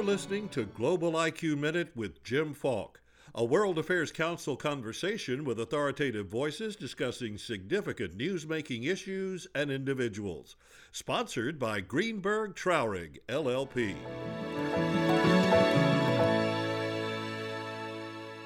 You're listening to Global IQ Minute with Jim Falk, a World Affairs Council conversation with authoritative voices discussing significant news-making issues and individuals. Sponsored by Greenberg Traurig, LLP.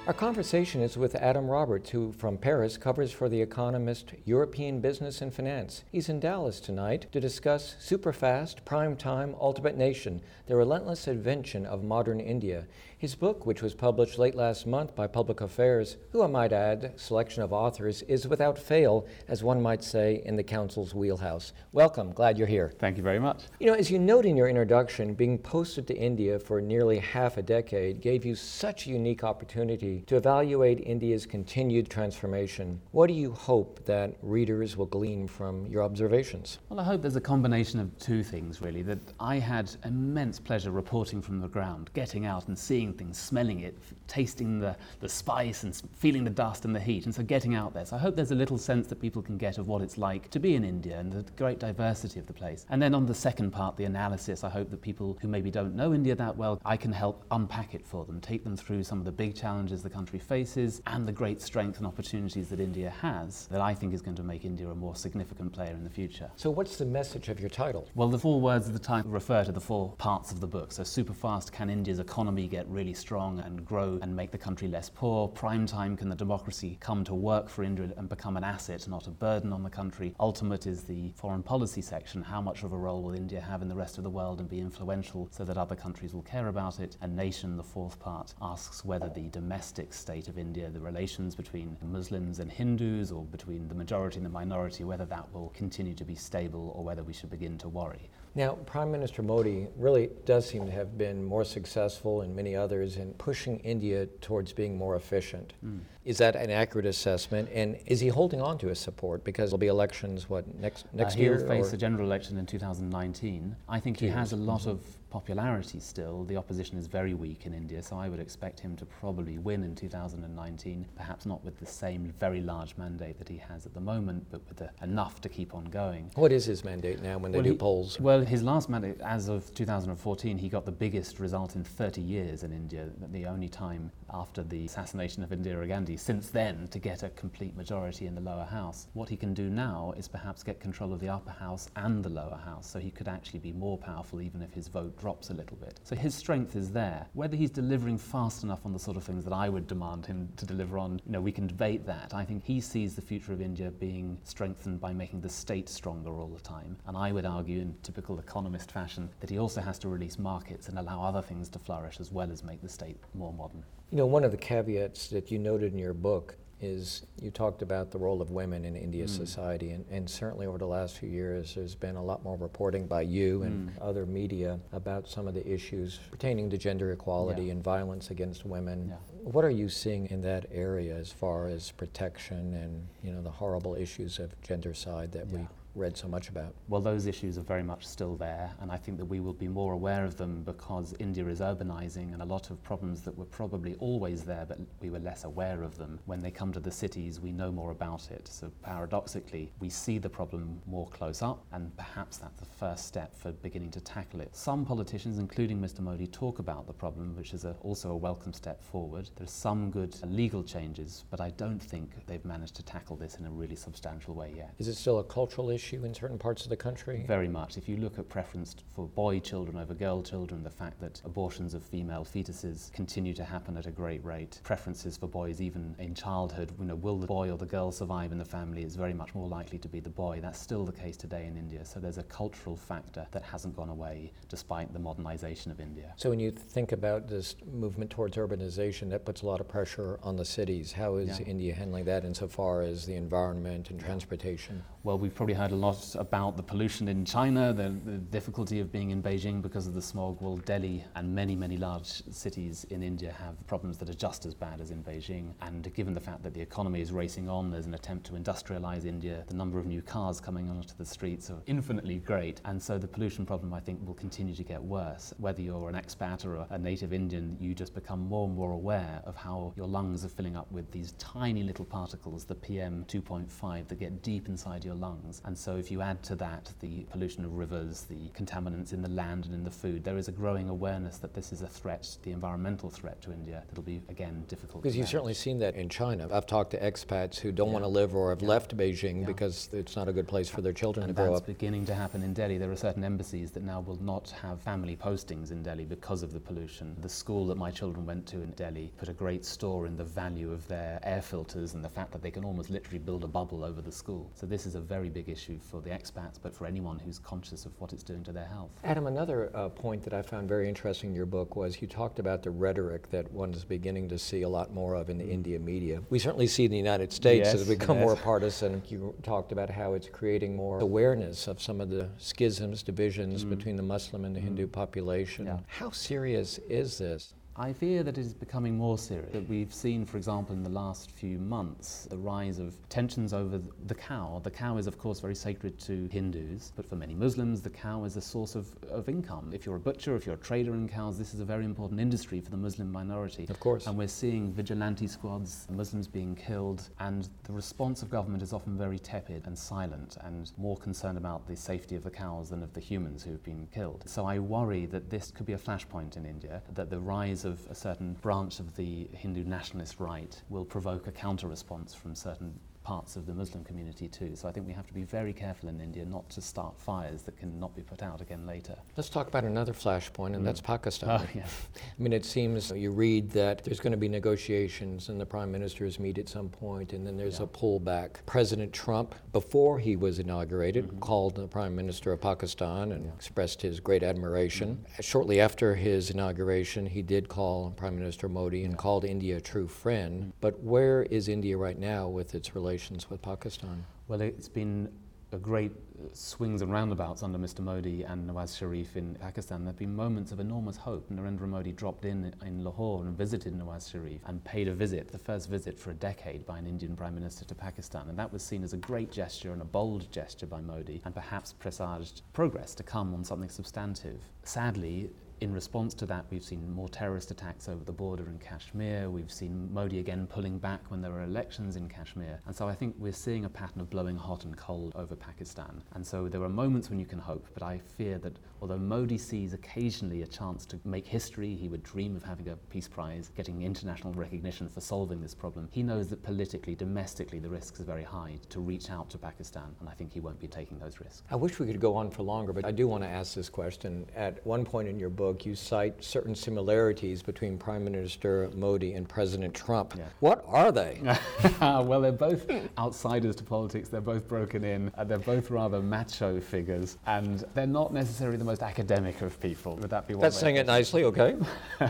Our conversation is with Adam Roberts, who from Paris covers for The Economist European business and finance. He's in Dallas tonight to discuss Superfast, Prime Time, Ultimate Nation, the relentless invention of modern India. His book, which was published late last month by Public Affairs, who I might add, selection of authors, is without fail, as one might say, in the Council's wheelhouse. Welcome, glad you're here. Thank you very much. You know, as you note in your introduction, being posted to India for nearly half a decade gave you such a unique opportunity to evaluate India's continued transformation. What do you hope that readers will glean from your observations? Well, I hope there's a combination of two things, really. That I had immense pleasure reporting from the ground, getting out and seeing things, smelling it, tasting the, the spice and feeling the dust and the heat, and so getting out there. So I hope there's a little sense that people can get of what it's like to be in India and the great diversity of the place. And then on the second part, the analysis, I hope that people who maybe don't know India that well, I can help unpack it for them, take them through some of the big challenges the country faces and the great strength and opportunities that India has that I think is going to make India a more significant player in the future. So, what's the message of your title? Well, the four words of the title refer to the four parts of the book. So, super fast can India's economy get really strong and grow and make the country less poor? Prime time can the democracy come to work for India and become an asset, not a burden on the country? Ultimate is the foreign policy section. How much of a role will India have in the rest of the world and be influential so that other countries will care about it? And nation, the fourth part, asks whether the domestic state of India, the relations between Muslims and Hindus or between the majority and the minority, whether that will continue to be stable or whether we should begin to worry. Now, Prime Minister Modi really does seem to have been more successful than many others in pushing India towards being more efficient. Mm. Is that an accurate assessment? And is he holding on to his support because there'll be elections what next next uh, year? He'll face a general election in 2019. I think he has a lot mm-hmm. of popularity still. The opposition is very weak in India, so I would expect him to probably win in 2019, perhaps not with the same very large mandate that he has at the moment, but with enough to keep on going. What is his mandate now when they well, do he, polls? Well, his last mandate, as of 2014, he got the biggest result in 30 years in India, the only time after the assassination of Indira Gandhi since then to get a complete majority in the lower house. What he can do now is perhaps get control of the upper house and the lower house, so he could actually be more powerful even if his vote drops a little bit. So his strength is there. Whether he's delivering fast enough on the sort of things that I would demand him to deliver on, you know, we can debate that. I think he sees the future of India being strengthened by making the state stronger all the time. And I would argue, in typical economist fashion, that he also has to release markets and allow other things to flourish as well as make the state more modern. You know, one of the caveats that you noted in your book is you talked about the role of women in India's mm. society, and, and, certainly over the last few years, there's been a lot more reporting by you and mm. other media about some of the issues pertaining to gender equality yeah. and violence against women. Yeah. What are you seeing in that area as far as protection and you know the horrible issues of gendercide that yeah. we read so much about? Well, those issues are very much still there, and I think that we will be more aware of them because India is urbanizing, and a lot of problems that were probably always there, but we were less aware of them. When they come to the cities, we know more about it. So, paradoxically, we see the problem more close up, and perhaps that's the first step for beginning to tackle it. Some politicians, including Mr. Modi, talk about the problem, which is a, also a welcome step forward. There are some good legal changes, but I don't think they've managed to tackle this in a really substantial way yet. Is it still a cultural issue? Issue in certain parts of the country? Very much. If you look at preference for boy children over girl children, the fact that abortions of female fetuses continue to happen at a great rate, preferences for boys even in childhood, you know, will the boy or the girl survive in the family is very much more likely to be the boy. That's still the case today in India. So there's a cultural factor that hasn't gone away despite the modernization of India. So when you think about this movement towards urbanization, that puts a lot of pressure on the cities. How is yeah. India handling that insofar as the environment and transportation? Well, we've probably heard a lot about the pollution in China, the, the, difficulty of being in Beijing because of the smog. Well, Delhi and many, many large cities in India have problems that are just as bad as in Beijing. And given the fact that the economy is racing on, there's an attempt to industrialize India, the number of new cars coming onto the streets are infinitely great. And so the pollution problem, I think, will continue to get worse. Whether you're an expat or a native Indian, you just become more and more aware of how your lungs are filling up with these tiny little particles, the PM 2.5, that get deep inside your lungs. And so if you add to that the pollution of rivers, the contaminants in the land and in the food, there is a growing awareness that this is a threat, the environmental threat to India, that'll be, again, difficult. Because you've certainly seen that in China. I've talked to expats who don't yeah. want to live or have yeah. left Beijing yeah. because it's not a good place for their children and to grow that's up. beginning to happen in Delhi. There are certain embassies that now will not have family postings in Delhi because of the pollution. The school that my children went to in Delhi put a great store in the value of their air filters and the fact that they can almost literally build a bubble over the school. So this is a very big issue for the expats, but for anyone who's conscious of what it's doing to their health. Adam, another uh, point that I found very interesting in your book was you talked about the rhetoric that one is beginning to see a lot more of in the mm. India media. We certainly see in the United States yes, as become yes. more partisan. You talked about how it's creating more awareness of some of the schisms, divisions mm. between the Muslim and the mm. Hindu population. Yeah. How serious is this? I fear that it is becoming more serious. That we've seen, for example, in the last few months, the rise of tensions over the cow. The cow is, of course, very sacred to Hindus, but for many Muslims, the cow is a source of, of income. If you're a butcher, if you're a trader in cows, this is a very important industry for the Muslim minority. Of course. And we're seeing vigilante squads, Muslims being killed, and the response of government is often very tepid and silent and more concerned about the safety of the cows than of the humans who have been killed. So I worry that this could be a flashpoint in India, that the rise of a certain branch of the Hindu nationalist right will provoke a counter response from certain parts of the Muslim community too. So I think we have to be very careful in India not to start fires that can not be put out again later. Let's talk about another flashpoint, and mm. that's Pakistan. Oh, yeah. I mean, it seems you read that there's going to be negotiations and the prime ministers meet at some point, and then there's yeah. a pullback. President Trump, before he was inaugurated, mm-hmm. called the prime minister of Pakistan and yeah. expressed his great admiration. Mm-hmm. Shortly after his inauguration, he did call Prime Minister Modi and called India a true friend. Mm-hmm. But where is India right now with its relationship? Relations with Pakistan? Well, it's been a great uh, swings and roundabouts under Mr. Modi and Nawaz Sharif in Pakistan. There have been moments of enormous hope. Narendra Modi dropped in in Lahore and visited Nawaz Sharif and paid a visit, the first visit for a decade by an Indian Prime Minister to Pakistan. And that was seen as a great gesture and a bold gesture by Modi and perhaps presaged progress to come on something substantive. Sadly, in response to that, we've seen more terrorist attacks over the border in Kashmir. We've seen Modi again pulling back when there were elections in Kashmir. And so I think we're seeing a pattern of blowing hot and cold over Pakistan. And so there are moments when you can hope, but I fear that although Modi sees occasionally a chance to make history, he would dream of having a peace prize, getting international recognition for solving this problem. He knows that politically, domestically, the risks are very high to reach out to Pakistan, and I think he won't be taking those risks. I wish we could go on for longer, but I do want to ask this question. At one point in your book, book, you cite certain similarities between Prime Minister Modi and President Trump. Yeah. What are they? well, they're both outsiders to politics. They're both broken in. Uh, they're both rather macho figures, and they're not necessarily the most academic of people. Would that be one? That's saying it nicely. Okay.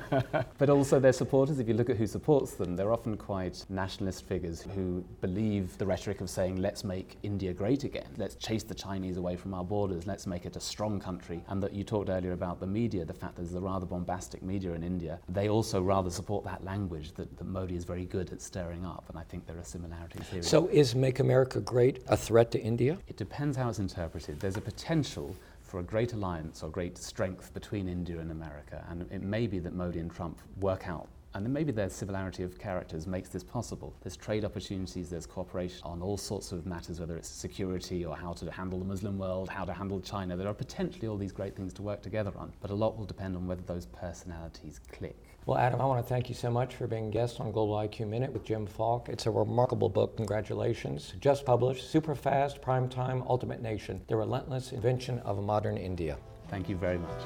but also, their supporters. If you look at who supports them, they're often quite nationalist figures who believe the rhetoric of saying, "Let's make India great again. Let's chase the Chinese away from our borders. Let's make it a strong country." And that you talked earlier about the media, the fact there's the rather bombastic media in India, they also rather support that language that, that Modi is very good at stirring up, and I think there are similarities here. So, is Make America Great a threat to India? It depends how it's interpreted. There's a potential for a great alliance or great strength between India and America, and it may be that Modi and Trump work out and then maybe their similarity of characters makes this possible. There's trade opportunities, there's cooperation on all sorts of matters, whether it's security or how to handle the Muslim world, how to handle China. There are potentially all these great things to work together on, but a lot will depend on whether those personalities click. Well, Adam, I want to thank you so much for being a guest on Global IQ Minute with Jim Falk. It's a remarkable book. Congratulations. Just published Super Fast, Primetime, Ultimate Nation The Relentless Invention of Modern India. Thank you very much.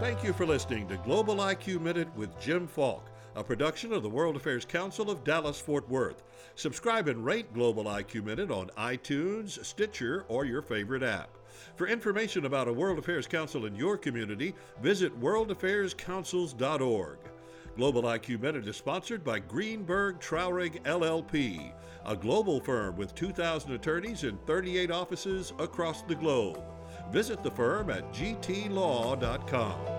Thank you for listening to Global IQ Minute with Jim Falk, a production of the World Affairs Council of Dallas Fort Worth. Subscribe and rate Global IQ Minute on iTunes, Stitcher, or your favorite app. For information about a World Affairs Council in your community, visit worldaffairscouncils.org. Global IQ Minute is sponsored by Greenberg Traurig LLP, a global firm with 2,000 attorneys in 38 offices across the globe. Visit the firm at gtlaw.com.